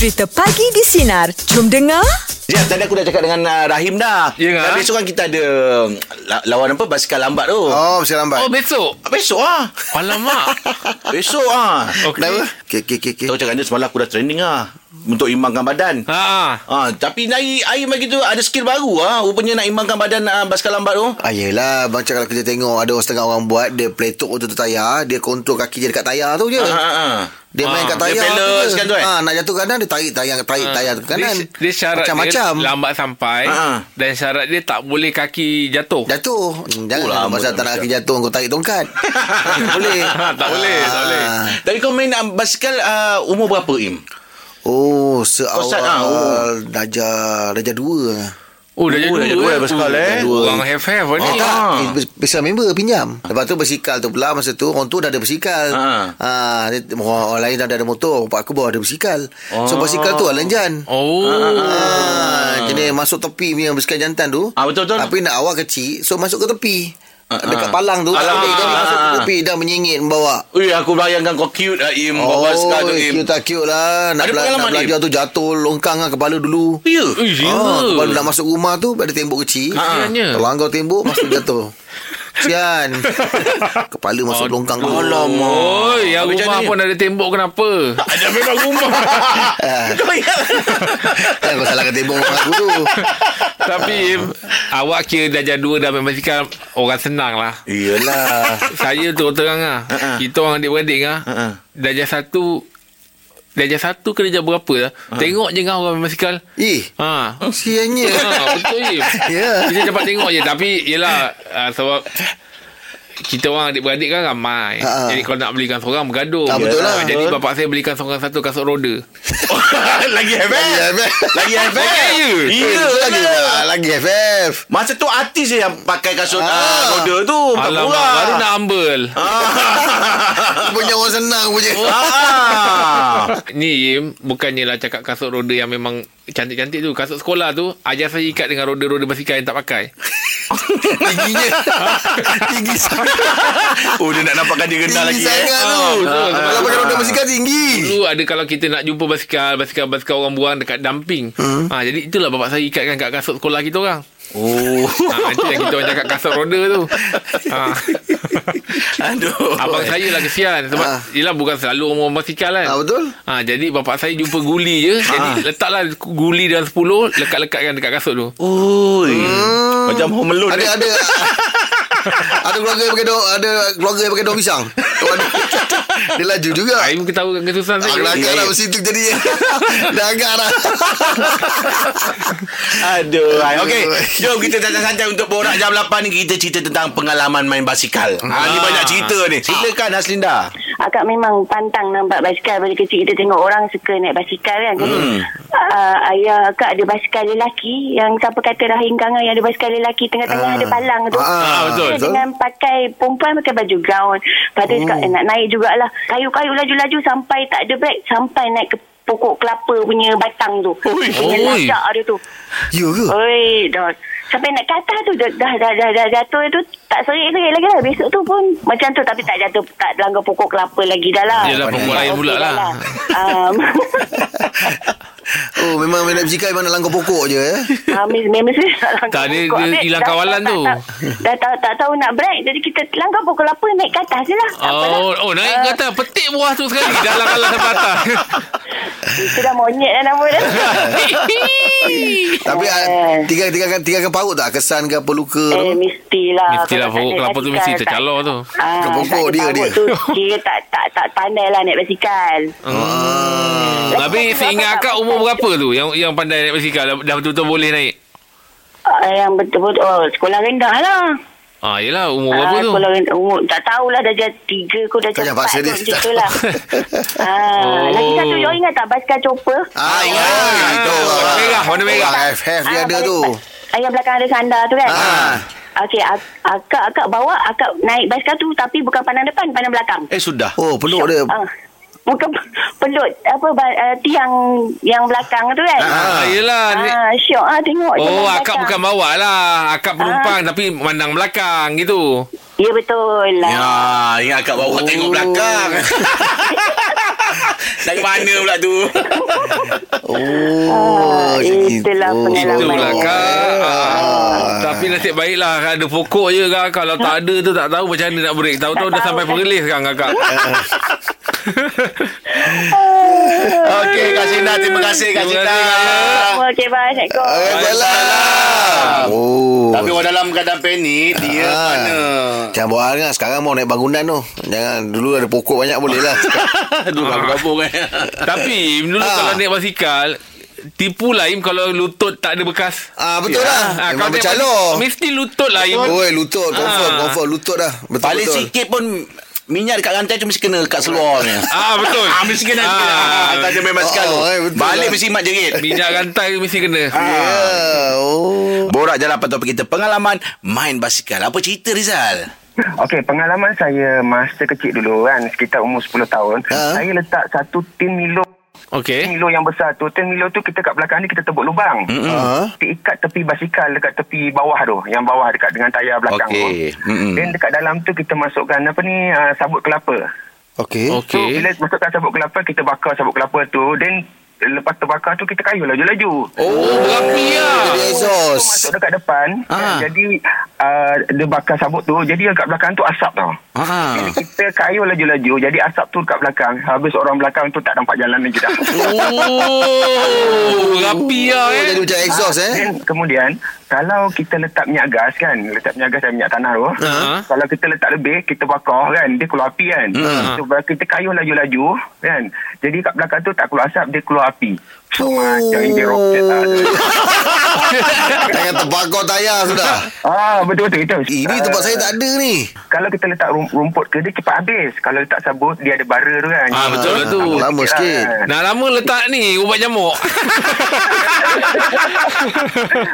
Cerita Pagi di Sinar. Jom dengar. Ya, tadi aku dah cakap dengan uh, Rahim dah. Ya, kan? besok kan kita ada um, la- lawan apa? Basikal lambat tu. Oh, mesti lambat. Oh besok Besok ah. Alamak Besok ah. Okey Kenapa? Okey, okey, okey. okey. Tahu cakap dia semalam aku dah training ah. Untuk imbangkan badan. Ha Ah, tapi naik air bagi tu ada skill baru ah. Rupanya nak imbangkan badan uh, basikal lambat tu. Ah, yelah, macam kalau kita tengok ada orang setengah orang buat, dia peletuk tu tayar, dia kontrol kaki dia dekat tayar tu je. Ah, ah, ah. Dia main Ah, kat dia tayar balance kan tu, eh? Ah, nak jatuh kanan, dia tarik tayar, tarik tayar tu ke kanan. dia, dia syarat Macam-macam. dia lambat sampai Ha. Dan syarat dia tak boleh kaki jatuh Jatuh. Hmm, Jangan Oh, oh, pasal tak nak macam. kaki jatuh, kau tarik tongkat. tak boleh. Tak boleh, tak boleh. Ah. Tapi kau main basikal uh, umur berapa Im? Oh, Ustaz, ah, seawal darjah, darjah dua. Oh dah Oh, jadi dua basikal, eh. Dua Orang have-have Oh, ni tak. Ah. Eh, Biasa member pinjam. Lepas tu bersikal tu pula masa tu orang tu dah ada bersikal. Ah. Ha. dia, orang, orang lain dah ada motor. Pak aku bawa ada bersikal. So bersikal tu alanjan. Oh Ah, jadi masuk tepi punya bersikal jantan tu. Ah, betul, betul. Tapi nak awal kecil, so masuk ke tepi. Ah, Dekat ah. palang tu. Alah, dia ah, masuk tepi dah menyengit membawa. Ui, aku bayangkan kau cute lah Im. Oh, bawa basikal tu Im. cute tak cute lah. Nak, Ada bela- nak belajar tu jatuh longkang lah kepala dulu. Ya. Eh, ya. Ah, kepala nak masuk rumah tu ada tembok kecil. Ha. Terlanggar tembok masuk jatuh. Sian. Kepala masuk longkang dulu. Alamak. Oh, yang Habis rumah pun ada tembok kenapa? Ada memang rumah. kau ingat? Kan kau salahkan tembok rumah aku tu. Tapi Im, awak kira darjah dua dah basikal orang senang lah. Iyalah. Saya tu terang lah. Ha-ha. Kita orang adik-beradik lah. Ha-ha. Darjah satu Darjah satu ke darjah berapa lah. Tengok je kau orang main basikal. Eh, Ha. siannya. ha betul Im. Ya. Kita dapat tengok je Tapi yelah uh, Sebab kita orang adik-beradik kan ramai. Ha-ha. Jadi kalau nak belikan seorang bergaduh. Ah, betul lah. Jadi bapak saya belikan seorang satu kasut roda. Lagi FF. Lagi FF. Lagi FF. Lagi ya? Iya. Eh, lagi, ah, lagi FF. Masa tu artis je yang pakai kasut Ah. ah. roda tu. Alamak, murah. baru nak humble. Punya orang senang punya. Ah. Ni Im, bukannya lah cakap kasut roda yang memang cantik-cantik tu. Kasut sekolah tu, ajar saya ikat dengan roda-roda basikal yang tak pakai. Tingginya. Tinggi sangat. oh, dia nak nampakkan dia rendah lagi Tinggi eh. sangat tu. Ah, betul. Kalau pakai roda basikal tinggi. Dulu ada kalau kita nak jumpa basikal, basikal-basikal orang buang dekat dumping. Hmm. Ha, jadi itulah bapak saya ikatkan kat kasut sekolah kita orang. Oh. Ha, itu yang kita orang cakap kasut roda tu. Ha. Aduh. Abang saya lah kesian sebab Ah. yelah bukan selalu orang basikal kan. Ah, betul. Ha, jadi bapak saya jumpa guli je. Jadi letaklah guli dalam 10 lekat-lekatkan dekat kasut tu. Oi. Macam home alone. Ada eh. ada ada keluarga yang pakai daun ada keluarga yang pakai daun pisang. Dia laju juga. Aim ketahukan kesusahan Ah, saya. agak Ya, lah mesti tu jadi. Dah agak dah. Aduh. Okey. Jom kita santai-santai untuk borak jam 8 ni kita cerita tentang pengalaman main basikal. Ha, ni banyak cerita ni. Silakan Haslinda. Akak memang pantang nampak basikal. Dari kecil kita tengok orang suka naik basikal kan. Jadi Hmm. uh, ayah akak ada basikal lelaki Yang siapa kata Rahim Kangan yang ada basikal lelaki. Tengah-tengah Ah. ada palang tu. Ah, betul, Dia betul. Dengan pakai Perempuan pakai baju gown Lepas tu cakap eh, nak naik jugalah. Kayu-kayu laju-laju sampai tak ada brek Sampai naik ke pokok kelapa punya batang tu. Punya Oi. ladak dia tu. Ya ke? Oi, dah sampai nak ke atas tu dah dah dah, dah, dah jatuh tu tak serik-serik lagi lah. Besok tu pun macam tu tapi tak jatuh tak langgar pokok kelapa lagi dah lah. Yelah, pokok lain pula dah lah. Um, Oh memang main basikal memang nak langgar pokok je eh. Ah, mesti mesti tak langgar Tak, pokok. dia Habis hilang dah- kawalan dah- tu. tak- Dah tahu tak tahu nak break jadi kita langgar pokok kelapa naik ke atas je lah. Tak apalah. Oh, oh naik ke Ah, atas. Petik buah tu sekali. Dah langkah sampai atas. Itu dah monyet dah nama dia. Tapi Eh. ah, tiga tiga tiga ke paut tak kesan ke apa luka Eh, mestilah. Mestilah, tak pokok kelapa tu mesti tak- tercalor tu. Ah, Ke pokok tak ada dia, dia. Tu, kira tak, tak, tak pandai lah naik basikal. Hmm. Tapi seingat apa- akak umur berapa tu yang yang pandai naik basikal dah, dah betul-betul boleh naik? Ah, yang betul-betul oh, sekolah rendah lah. Ah, yelah umur Ah, berapa tu? Sekolah rendah umur tak tahulah dah jadi tiga kau dah jadi empat dia. kot, macam tu lah. ah, Oh. Lagi satu you ingat tak basikal chopper? Ah, ingat. oh, itu. Warna merah, warna merah. FF dia Ah, ada tu. Ah, yang belakang ada sandar tu kan? Ah. Okey, ak- akak akak bawa akak naik basikal tu tapi bukan pandang depan, pandang belakang. Eh sudah. Oh, peluk dia. Ah. Bukan pelut apa uh, tiang yang belakang tu kan? Ah, yelah. ni- Ah, syok ah tengok Oh, belakang. akak bukan bawa lah. Akak penumpang tapi mandang belakang gitu. Ya betul lah. Ya, ingat akak bawa tengok belakang. Ke mana pula tu? Oh, Ah, itulah pengalaman. Itulah kak Ah. ah. Tapi nasib baiklah ada pokok je kak Kalau tak ada tu tak tahu Macam mana nak break Tahu-tahu dah tahu sampai ni. perlis sekarang kakak Okey, Kak Sina. Terima kasih, Kak Sina. Okey, bye. Assalamualaikum. Waalaikumsalam. Oh. Tapi orang dalam keadaan panik, dia Ah. mana? Jangan buat hal kan Sekarang mau naik bangunan tu Jangan Dulu ada pokok banyak boleh lah Aduh, kampung eh. Tapi Dulu Ah. kalau naik basikal Tipu lah Im Kalau lutut tak ada bekas Ah betul lah Ah, Memang bercalor Mesti lutut lah Im Oi lutut Confirm Ah. Confirm lutut dah Betul Paling betul sikit pun minyak dekat rantai tu mesti kena kat seluar ni. Ah betul Ah, mesti kena. Ah. Ah, main basikal tu. Oh, eh, Balik lah. mesti mat jerit. Minyak rantai mesti kena Ya Oh Borak jalan pada topik kita pengalaman main basikal. Apa cerita Rizal? Okey, pengalaman saya masa kecil dulu kan, sekitar umur 10 tahun, Ha? saya letak satu tin Milo Okey Tin Milo yang besar tu. Tin Milo tu kita kat belakang ni kita tebuk lubang. Mm-hmm. Ah. Kita ikat tepi basikal dekat tepi bawah tu. Yang bawah dekat dengan tayar belakang Okey. tu. Dan dekat dalam tu kita masukkan apa ni, uh, sabut kelapa. Okay So, Okey bila masukkan sabut kelapa, kita bakar sabut kelapa tu. Dan lepas terbakar tu, kita kayuh laju-laju. Oh berapi lah Jadi Tu exhaust masuk dekat depan. Ah. Jadi, uh, dia bakar sabut tu. Jadi yang kat belakang tu asap tau. Ha. Jadi kita kayuh laju-laju. Jadi asap tu kat belakang. Habis orang belakang tu tak nampak jalan lagi dah. Oh Berapi lah Oh eh jadi macam exhaust eh Dan kemudian kalau kita letak minyak gas kan, letak minyak gas dan minyak tanah tu. Ha. Kalau kita letak lebih, kita bakar kan, dia keluar api kan. Ha. So, bila kita kayuh laju-laju kan. Jadi kat belakang tu tak keluar asap, dia keluar api. So, Oh. macam ini roket lah. Jangan terbakar tayar sudah ah, betul-betul itu. Ini tempat saya tak ada ni Kalau kita letak rum- rumput ke, dia cepat habis. Kalau letak sabut, dia ada bara tu kan. Ah, betul lah tu. Lama sikit. Kan. Nak lama letak ni Ubat jamuk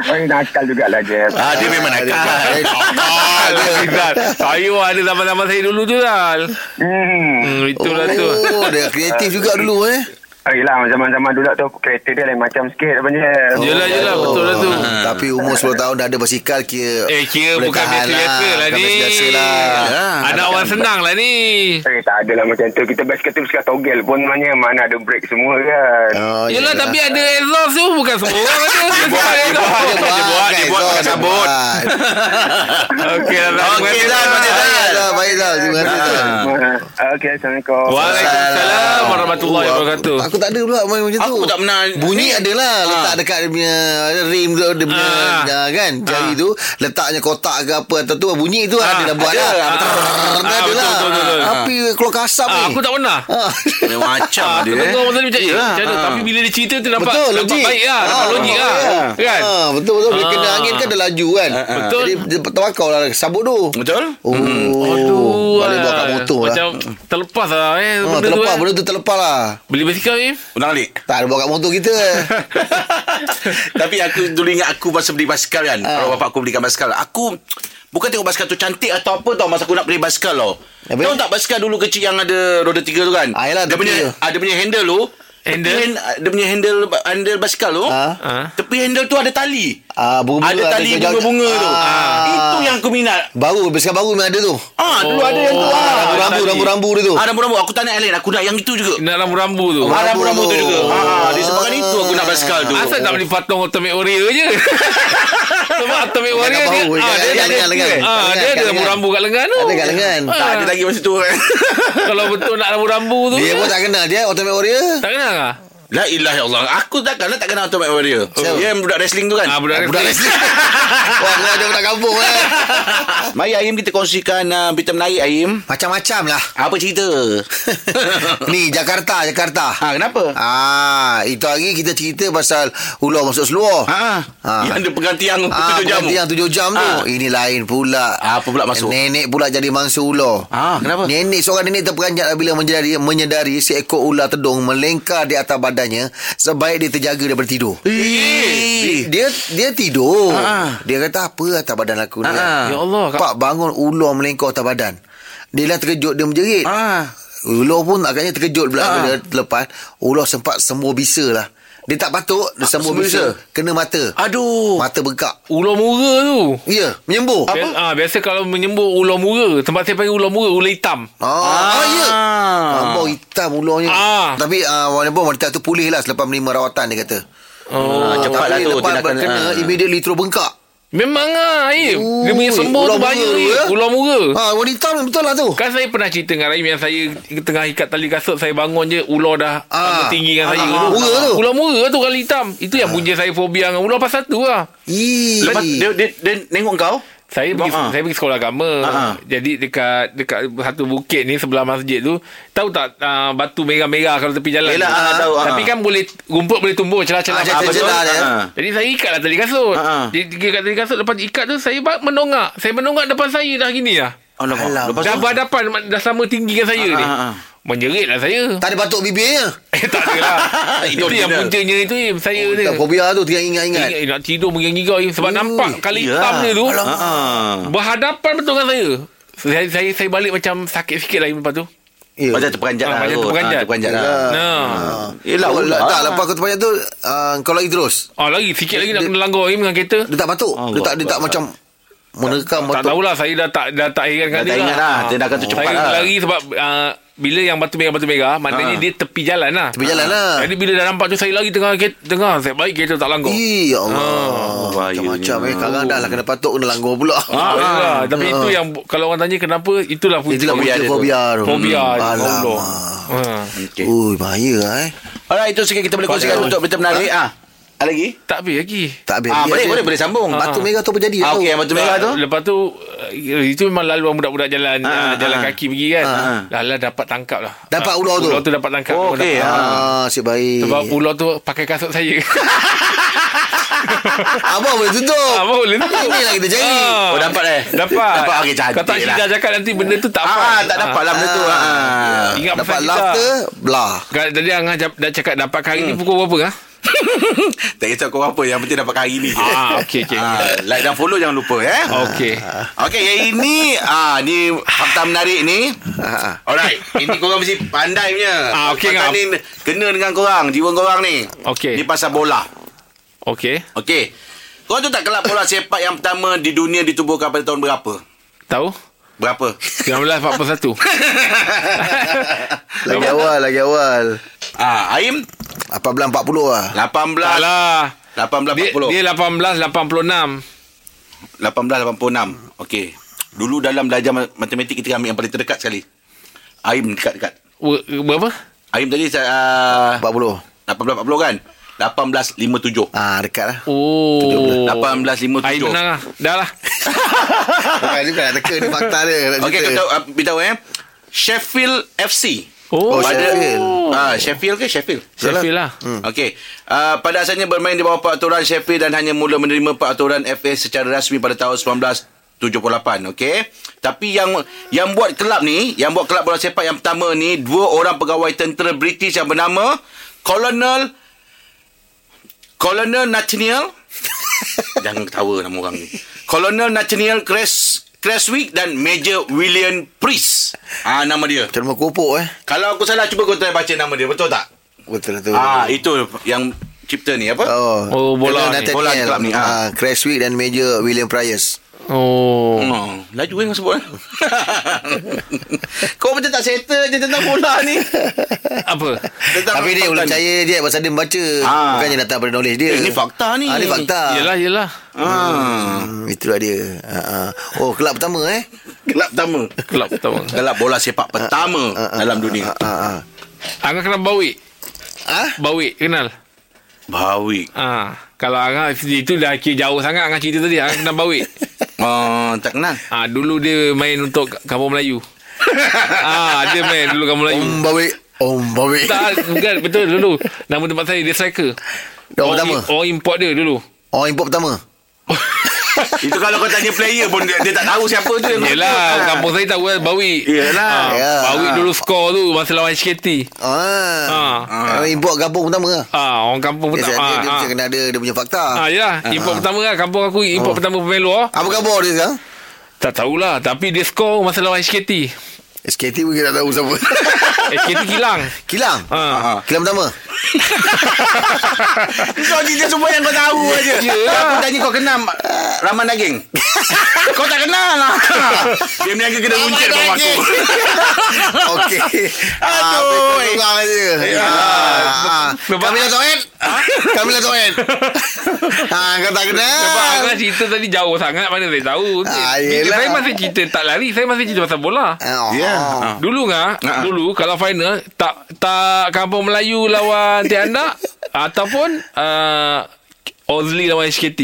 Oh, nakal jugalah, Jeff. Ah, dia memang Eh, nakal. nakal dia. Rizal Saya ada zaman-zaman saya dulu tu Zal Hmm. Hmm, itulah tu Oh dia kreatif juga dulu eh yelah, zaman-zaman dulu tu kereta dia lain macam sikit apa Jeff. Yelah yelah betul lah tu Tapi umur 10 tahun dah ada basikal kira Eh kira bukan biasa-biasa lah Bukan ni biasa-biasa lah Ya. Anak orang senang lah ni Eh, tak adalah macam tu. Kita basikal tu basikal togel pun sebenarnya mana ada brake semua kan. Oh, Yelah yelah. tapi ada exhaust tu Bukan semua orang ada Dia buat, dia buat. Dia buat, Dia buat, kan, pakai sabut. Okey lah Okey, Zal, terima kasih, Baik Zal. Zal, baik Zal Terima kasih Zal. Ah, Okey, Assalamualaikum. Waalaikumsalam Warahmatullahi Oh, Wabarakatuh Aku tak ada pula main macam tu Aku tak pernah Bunyi adalah Letak dekat dia punya Rim tu Dia punya Ah. ah. Kan Jari tu Letaknya kotak ke apa Atau tu bunyi tu Ah, Ada dah buat ada. lah Ah, Betul ah, Ada betul, lah betul, betul. Tapi keluar kasap ni Aku tak pernah Ah. Dia macam aku dia. ni macam eh, macam mana? Ah. Tapi bila dia cerita tu nampak Betul nampak logik baik lah Nampak Ah, logik lah ya. Kan Betul betul Bila kena angin kan Dia laju kan Betul. Jadi terbakar lah Sabut tu Betul? Oh Aduh Boleh bawa kat motor lah Macam terlepas lah eh terlepas eh. Benda tu terlepas lah Beli basikal ni Ulang balik. Tak ada bawa kat motor kita Tapi aku dulu ingat aku masa beli basikal kan. Ah. Kalau bapak aku belikan basikal. Aku bukan tengok basikal tu cantik atau apa tau masa aku nak beli basikal tau. Apa? Tahu tak basikal dulu kecil yang ada roda tiga tu kan? Ah, yelah, dia tepi punya tu. ada punya handle tu. Handle? Tepi hand, dia punya handle handle basikal tu. Ah. Ah. Tepi handle tu ada tali. Ah, bunga-bunga ada tali ada bunga-bunga tu. Ah. Itu yang aku minat. Baru Basikal baru memang ada tu Ah, dulu ada yang tu. Ah, Rambu-rambu. Rambu-rambu dia tu Ah, rambu-rambu. Aku tak nak yang lain. Aku nak yang itu juga. Nak rambu-rambu tu Ah, rambu-rambu tu tu. juga. Ah, disebabkan itu aku nak basikal tu. Asal tak boleh patung Ultimate Warrior je Sebab Ultimate Warrior dia bau, ah, jangan- Dia ada lengan. Ah, Dia kat ada lengan. rambu-rambu kat lengan tu Ada kat lengan. Tak ada lagi masa tu kan. Kalau betul nak rambu-rambu tu Dia pun tak kenal Dia Ultimate Warrior Tak kenal lah La ilaha illallah. Aku takkan lah tak kenal Ultimate Warrior. Dia yang budak wrestling tu kan? ah, Budak Budak wrestling. wrestling Wah ada budak kampung eh Mari Aim kita kongsikan uh, berita menarik Aim. Macam-macam lah Apa cerita? Ni Jakarta Jakarta ha, kenapa? Ah, itu hari kita cerita pasal ular masuk seluar. Ha, Ah. Yang dia pegang tiang Ah, tujuh jam. Yang tujuh jam tu. Ah. Ini lain pula. Apa pula masuk? Nenek pula jadi mangsa ular. Ah, kenapa? Nenek seorang nenek terperanjat bila menyedari, menyedari seekor ular tedung melengkar di atas badannya sebaik dia terjaga daripada tidur. Eh. Dia dia tidur. Ah. Dia kata apa atas badan aku ni? Ah. Ya Allah. Pak bangun ular melengkar atas badan. Dia lah terkejut dia menjerit. Ah. Ular pun agaknya terkejut pula Ah. bila terlepas. Ular sempat semua bisa lah. Dia tak batuk Dia Sembur bisa bisa. Kena mata Aduh. Mata bengkak Ular mura tu. Ya Menyembur Biasa, ah, biasa kalau menyembur ular mura, tempat saya panggil ular mura, ular hitam. Ah, ah ya Ambau hitam ulurnya Ah. Tapi uh, Walaupun wanita tu pulih lah Selepas menerima rawatan dia kata Oh. Ah, cepat lah Tapi tu lepas tindakan. kena ah. Immediately terus bengkak Memang ah, Aim. Dia Ui, punya sembur ular tu banyak mura ni. ya? Ular mura. Ha, wanita ni betul lah tu. Kan saya pernah cerita dengan Rahim yang saya tengah ikat tali kasut saya bangun je ular dah Ah. ah. tinggi dengan saya Ah, tu. mura tu. Ular mura tu kali hitam. Itu yang punca saya fobia dengan ular pasal tu lah. Ih. Lepas dia, dia, dia nengok kau. Saya pergi Ah. saya pergi sekolah agama. Ah. Jadi dekat dekat satu bukit ni sebelah masjid tu, tahu tak uh, batu merah-merah kalau tepi jalan. Yelah, tu? ah, tahu, ah. Tapi kan boleh rumput boleh tumbuh celah-celah. Ah, celah-celah dia. Ah. Jadi saya ikatlah tali kasut. Ha, ha. Dia ikat tali kasut lepas ikat tu saya menongak. Saya menongak depan saya dah gini lah. Alamak. Alam. Lepas Dah berhadapan dah sama tinggi dengan saya Ah, ni. ah, ah. Menjerit lah saya. Tak ada batuk bibirnya. Eh tak ada lah. itu yang puncanya itu Im. Saya ni. Tak fobia tu tengah ingat-ingat. Ingat, nak tidur menggigau Im. Sebab Hmm, nampak kali Yalah. hitam dia tu. Ah. Berhadapan betul dengan saya. Saya, saya saya balik macam sakit sikit lah Im, lepas tu. Ya. Macam terperanjat Ah, lah. macam terperanjat. Ah, Terperanjat lah. Yelah. Nah. Yelah, Oh, ular. tak, lepas kau terperanjat tu, uh, kau lagi terus. Ah lagi sikit lagi nak Dia- kena langgar Im dengan kereta. Dia tak batuk. Allah Dia tak dia tak macam menerkam Tak tahulah saya dah tak dah tak herankan Dah dia tak ingat lah. Tindakan tu cepat saya lah. lari sebab uh, bila yang batu merah batu merah maknanya Ha. dia tepi jalan lah. Tepi jalan lah. Jadi bila dah nampak tu saya lari tengah tengah saya baik kereta tak langgar. Ih, ya Allah. Oh, bahayanya. Macam-macam eh. Sekarang dah lah kena patuk, kena langgar pula. Ah, ah, tapi itu yang kalau orang tanya kenapa itulah punca Itulah Fobia punca fobia tu. fobia Hmm. Allah. Alamak. Ha. Okey. Ui, bahaya eh. Alright, itu sikit kita boleh kongsikan untuk berita menarik. Ah. Ada lagi? Tak habis lagi. Tak habis. Ah, Dia boleh, boleh, boleh sambung. Batu merah tu apa jadi? Ah, okey, batu merah tu. Lepas tu uh, itu memang laluan budak-budak jalan Ah, uh, jalan ah. kaki pergi kan. Ah, ah. Dah lah dapat tangkap lah. Dapat Ah, ular tu? Ular tu dapat tangkap. Oh, okey. Ah, asyik baik. Sebab ular tu pakai kasut saya. Abang boleh tutup. Ah, boleh tu. Inilah kita cari. Ah. Oh, dapat eh? Dapat. Dapat, okey, cantik Kau tak lah. Syida cakap nanti benda tu tak apa. Ah, tak dapat lah benda tu. Ah. Ingat Dapat laughter, belah. Kan Tadi Angah dah cakap dapat hari Hmm. ni pukul berapa ah? Tak kisah kau apa Yang penting dapat hari ni Ah, okey, okey. Ah, Like dan follow jangan lupa eh Okey. Okey yang ini ah Ni fakta menarik ni Ah, Alright Ini korang mesti pandai punya Ah, okey, Fakta ngam. ni Kena dengan korang Jiwa korang ni Okey. Ni pasal bola Okey. Okey Korang tu tak kelab bola sepak yang pertama Di dunia ditubuhkan pada tahun berapa? Tahu? Berapa? 1941. Lagi awal, lagi awal. ah, Aim 1840 lah. 18 Salah. Dia, 1840 dia 1886. 1886 Okey Dulu dalam belajar ma- matematik Kita ambil yang paling terdekat sekali Aim dekat-dekat Ber- Berapa? Aim tadi uh, 40. 1840 kan 1857 Ah, dekat lah. Oh. 1857 Air tenang lah. Dah lah. Bukan juga nak teka ni fakta dia. nak Okey kau tahu uh, beritahu eh Sheffield FC Oh, Oh, Sheffield. Ah, Sheffield ke Sheffield? Sheffield lah. Hmm. Okey. Uh, pada asalnya bermain di bawah peraturan Sheffield dan hanya mula menerima peraturan FA secara rasmi pada tahun 1978, okey. Tapi yang yang buat kelab ni, yang buat kelab bola sepak yang pertama ni, dua orang pegawai tentera British yang bernama Colonel Colonel Nathaniel Jangan ketawa nama orang ni. Colonel Nathaniel Cres Creswick dan Major William Priest. Ah nama dia. Macam rumah kopok eh. Kalau aku salah cuba kau try baca nama dia, betul tak? Betul lah tu. Ah, itu yang cipta ni apa? Oh, Oh, bola ni. Bola Nathaniel. club ni, ah. Ah, Creswick dan Major William Price. Oh. Oh, laju kan kau sebut. eh? kau macam tak settle je tentang bola ni. Apa? Tentang Tapi dia ni. percaya dia pasal dia membaca. Ah. Bukannya datang pada knowledge dia. Eh, ni fakta ni. Ah, ni fakta. Yelah, yelah. Ah, Hmm, itulah dia. Ah. Oh, kelab pertama eh. Kelab pertama. Kelab pertama. Kelab bola sepak pertama dalam dunia. Ah, ah, ah. Angah kenal Bawik? Ah? Bawik, kenal? Bawi. Ah, kalau Angah itu dah kira jauh sangat Angah cerita tadi. Angah kenal Bawik. Oh, tak kenal. Ah, dulu dia main untuk Kampung Melayu. ah, dia main dulu Kampung Melayu. Om Bawi. Om Bawi. Tak, bukan betul dulu. Nama tempat saya dia striker. Orang pertama. Orang import dia dulu. Orang import pertama. Itu kalau kau tanya player pun dia, dia tak tahu siapa tu yang Yelah, Ah. kampung saya tahu kan Bawi. Yelah. Ah, Ya. Bawi dulu skor tu masa lawan HKT. Ah. Ah. Orang import gabung pertama lah. Ah, orang kampung Dia, pertama. dia, Ah, dia, ah. mesti kena ada dia punya fakta. Ah, yelah. Import pertama kan. Kampung aku import pertama pemain luar. Apa khabar dia sekarang? Tak tahulah. Tapi dia skor masa lawan HKT. SKT pun kita tak tahu siapa SKT kilang. Kilang Ha. Kilang pertama Kau cerita semua yang kau tahu aja. Ya. Aku tanya kau kenal uh, Rahman Daging. kau tak kenal lah. Dia meniaga kena runcit bawah aku. Okey Aduh, eh. Tengah je Ya. Ah, Kamilah Toet Kamilah Toet ha, Kau tak kenal Sebab Angah cerita tadi jauh sangat Mana saya tahu Ah, yelah. Saya masih cerita tak lari Saya masih cerita pasal bola Oh. Ya. Dulu ngah Ah. Dulu kalau final Tak tak Kampung Melayu lawan Tianda Ataupun uh, Ozli lawan SKT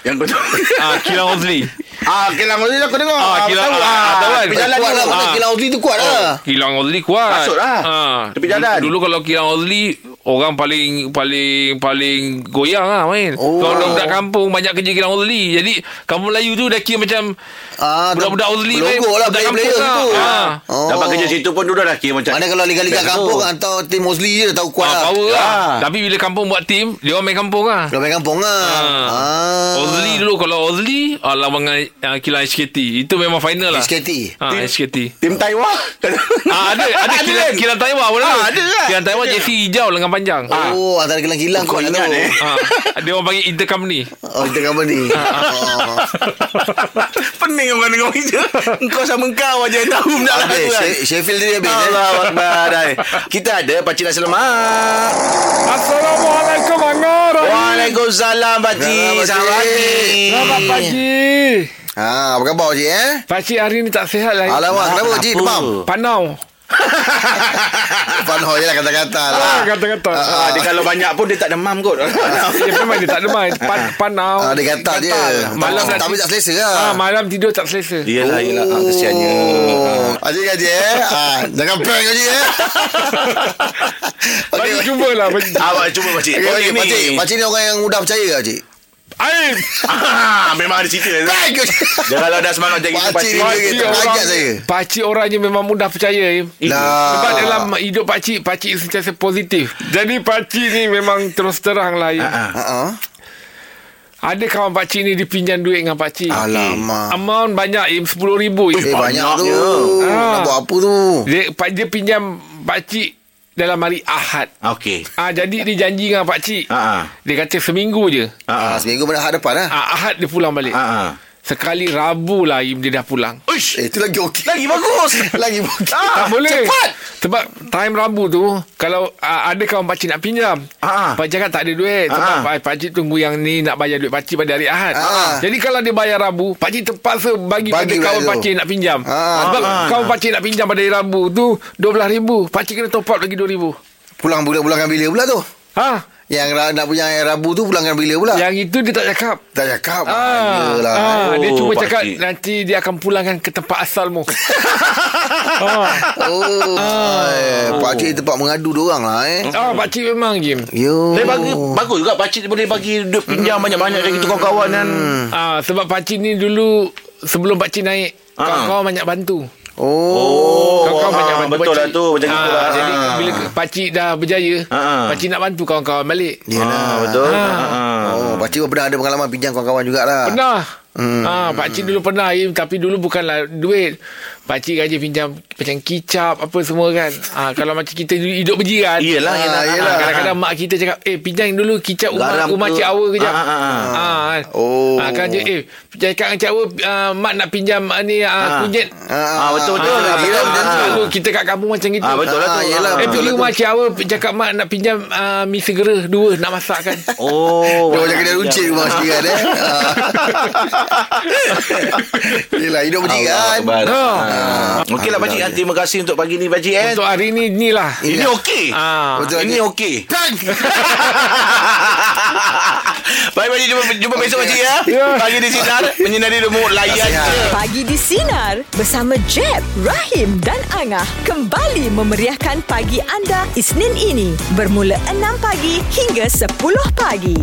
Yang kau tahu. Ah, Kilang Ozli Ah, kilang Ozli aku dengar. Ah, kilang- tahu. ah, Ah, tahu kan? jalan Kuat lah Ah. Kilang Ozli tu kuat lah Kilang Ozli kuat Masuk lah. Ah. Tepi jalan. Dulu kalau Kilang Ozli Orang paling Paling Paling goyang lah main Oh. Kalau budak kampung Banyak kerja Kilang Ozli Jadi Kampung Melayu tu Dah kira macam Ah, Budak-budak Ozli main Logo lah Budak player-player kampung tu lah. Ah. Oh. Dapat kerja situ pun dulu dah kira macam. Mana kalau liga-liga kampung Atau tim Ozli je Tahu kuat Ah, lah power lah. Ah. Tapi bila kampung buat tim, dia orang main kampung lah. Kalau main kampung lah Ah. ah. Ozli dulu kalau Ozli ah, lawan dengan uh, kilang SKT. Itu memang final lah. SKT Ah, SKT. Tim Taiwan. Ah, ada ada kilang, kan? kilang Taiwan boleh. Ah, ada lah. Kilang Taiwan jersey hijau lengan panjang. Ah. Oh antara kilang-kilang Kau kuat ingat tu. eh? Ah, dia orang panggil intercompany. Oh kita company oh. Pening orang dengar itu. Engkau sama kau aja yang tahu benda lah kan. Sheffield dia habis eh? Allah Akbar. Kita ada Pakcik Nasi Lemak. Assalamualaikum Anggar. Waalaikumsalam Pakcik. Selamat pagi. Selamat pagi. Ha, apa khabar Cik eh? Pakcik hari ni tak sihat lah. Alamak, kenapa Cik demam? Panau. Panho je lah kata-kata lah. Ah, kata-kata. Ah, dia kalau banyak pun dia tak demam kot. Dia memang dia tak demam. Pan, panau. Ah, dia kata je. Malam tapi, nak tapi tak selesa lah. Ah, malam tidur tak selesa. Yelah, yelah. Ah, kesiannya. Oh. Kan Cik eh? Ah, jangan prank Cik eh? Bagi Okey, cubalah. bagi- Awak cuba Pakcik. Pakcik. Pakcik ni orang yang mudah percaya tak Cik? Aim. Ah, memang ada cerita. Dia kalau dah semangat macam itu Pakcik Pakcik. dia terajak saya. Pakcik orangnya memang mudah percaya. Im. Lah. Sebab dalam hidup pakcik, pakcik sentiasa positif. Jadi pakcik ni memang terus terang lah. Im. Ah, ah. Ha ah. Ada kawan pakcik ni dipinjam duit dengan pakcik. Alamak. Amount banyak Im, RM10,000. Im. Eh banyak tu. Banyaknya. Ah. Nak buat apa tu? Dia, dia pinjam pakcik dalam hari Ahad. Okey. Ah jadi dia janji dengan pakcik. Ah, ah. Dia kata seminggu je. Ah, Ah, ah. seminggu pada hari depan lah. Ah, Ahad dia pulang balik. Ah, ah. Sekali Rabu lah Im dia dah pulang. Uish. Eh, itu lagi okey. Lagi bagus. Lagi okey. tak boleh cepat. Sebab time Rabu tu Kalau uh, ada kawan pakcik nak pinjam Ah. Pakcik cakap tak ada duit Ah. Sebab ah. pakcik tunggu yang ni Nak bayar duit pakcik pada hari Ahad Ah. Jadi kalau dia bayar Rabu Pakcik terpaksa bagi, Bagi pada kawan pakcik nak pinjam Ah. Sebab Ah. kawan pakcik nak pinjam pada hari Rabu tu RM12,000 Pakcik kena top up lagi RM2,000 Pulang bulan-bulan bila pula tu? Ha? Yang nak punya yang Rabu tu pulangkan bila pula? Yang itu dia tak cakap Tak cakap. Ah, ah, dia Oh, cuma pakcik. cakap nanti dia akan pulangkan ke tempat asalmu. ah. Oh, eh, pakcik tempat mengadu dorang lah eh. ah, pakcik memang Jim. Yo. Tapi bagi, bagus juga Pakcik boleh bagi duit pinjam banyak-banyak dari kawan-kawan kan. Ah, sebab pakcik ni dulu sebelum pakcik naik, Ah. kawan-kawan banyak bantu. Oh. Kawan-kawan banyak ah, bantu betul lah pakcik. tu, macam ah, itulah. Jadi Ah. bila pakcik dah berjaya, Ah. pakcik nak bantu kawan-kawan balik. Yelah. Ah, betul. Ah. Ah. Oh, pakcik pun pernah ada pengalaman pinjam kawan-kawan jugalah. Pernah. Hmm. Ah, pakcik dulu pernah Im, tapi dulu bukanlah duit. Pakcik gaji pinjam macam kicap apa semua kan. Ah, kalau macam kita hidup berjiran. Iyalah, Ah, iyalah. yelah. Ah, kadang-kadang mak kita cakap Eh pinjam dulu kicap rumah, Garam rumah? Cik Awa kejap Ah, ah, ah. ah, kan. Oh. ah, kan je Eh cakap dengan Cik Awa uh, Mak nak pinjam uh, ni uh, Ah. kunyit Ah, betul, betul. Ah, Ah, betul, ah, ah. Dulu kita kat kampung macam gitu Ah, betul lah tu. Ah, yelah, Eh betul pergi lah rumah. Cik Awa Cakap mak nak pinjam uh, Mi segera Dua nak masak kan Oh. Dia macam kena runcit rumah sendiri kan eh. Ah. Yelah, hidup berjiran. Ah. Okeylah Pakcik. Ah, Terima kasih untuk pagi ni Pakcik eh. Untuk hari ni Ni lah Ini okey. ah. Betul, Ini Pakcik. okey. Baik Pakcik jumpa, jumpa besok Pakcik ya. Ya. Pagi di sinar menyinari demo layan je. Pagi di Sinar bersama Jeb, Rahim dan Angah kembali memeriahkan pagi anda Isnin ini bermula 6 pagi hingga 10 pagi.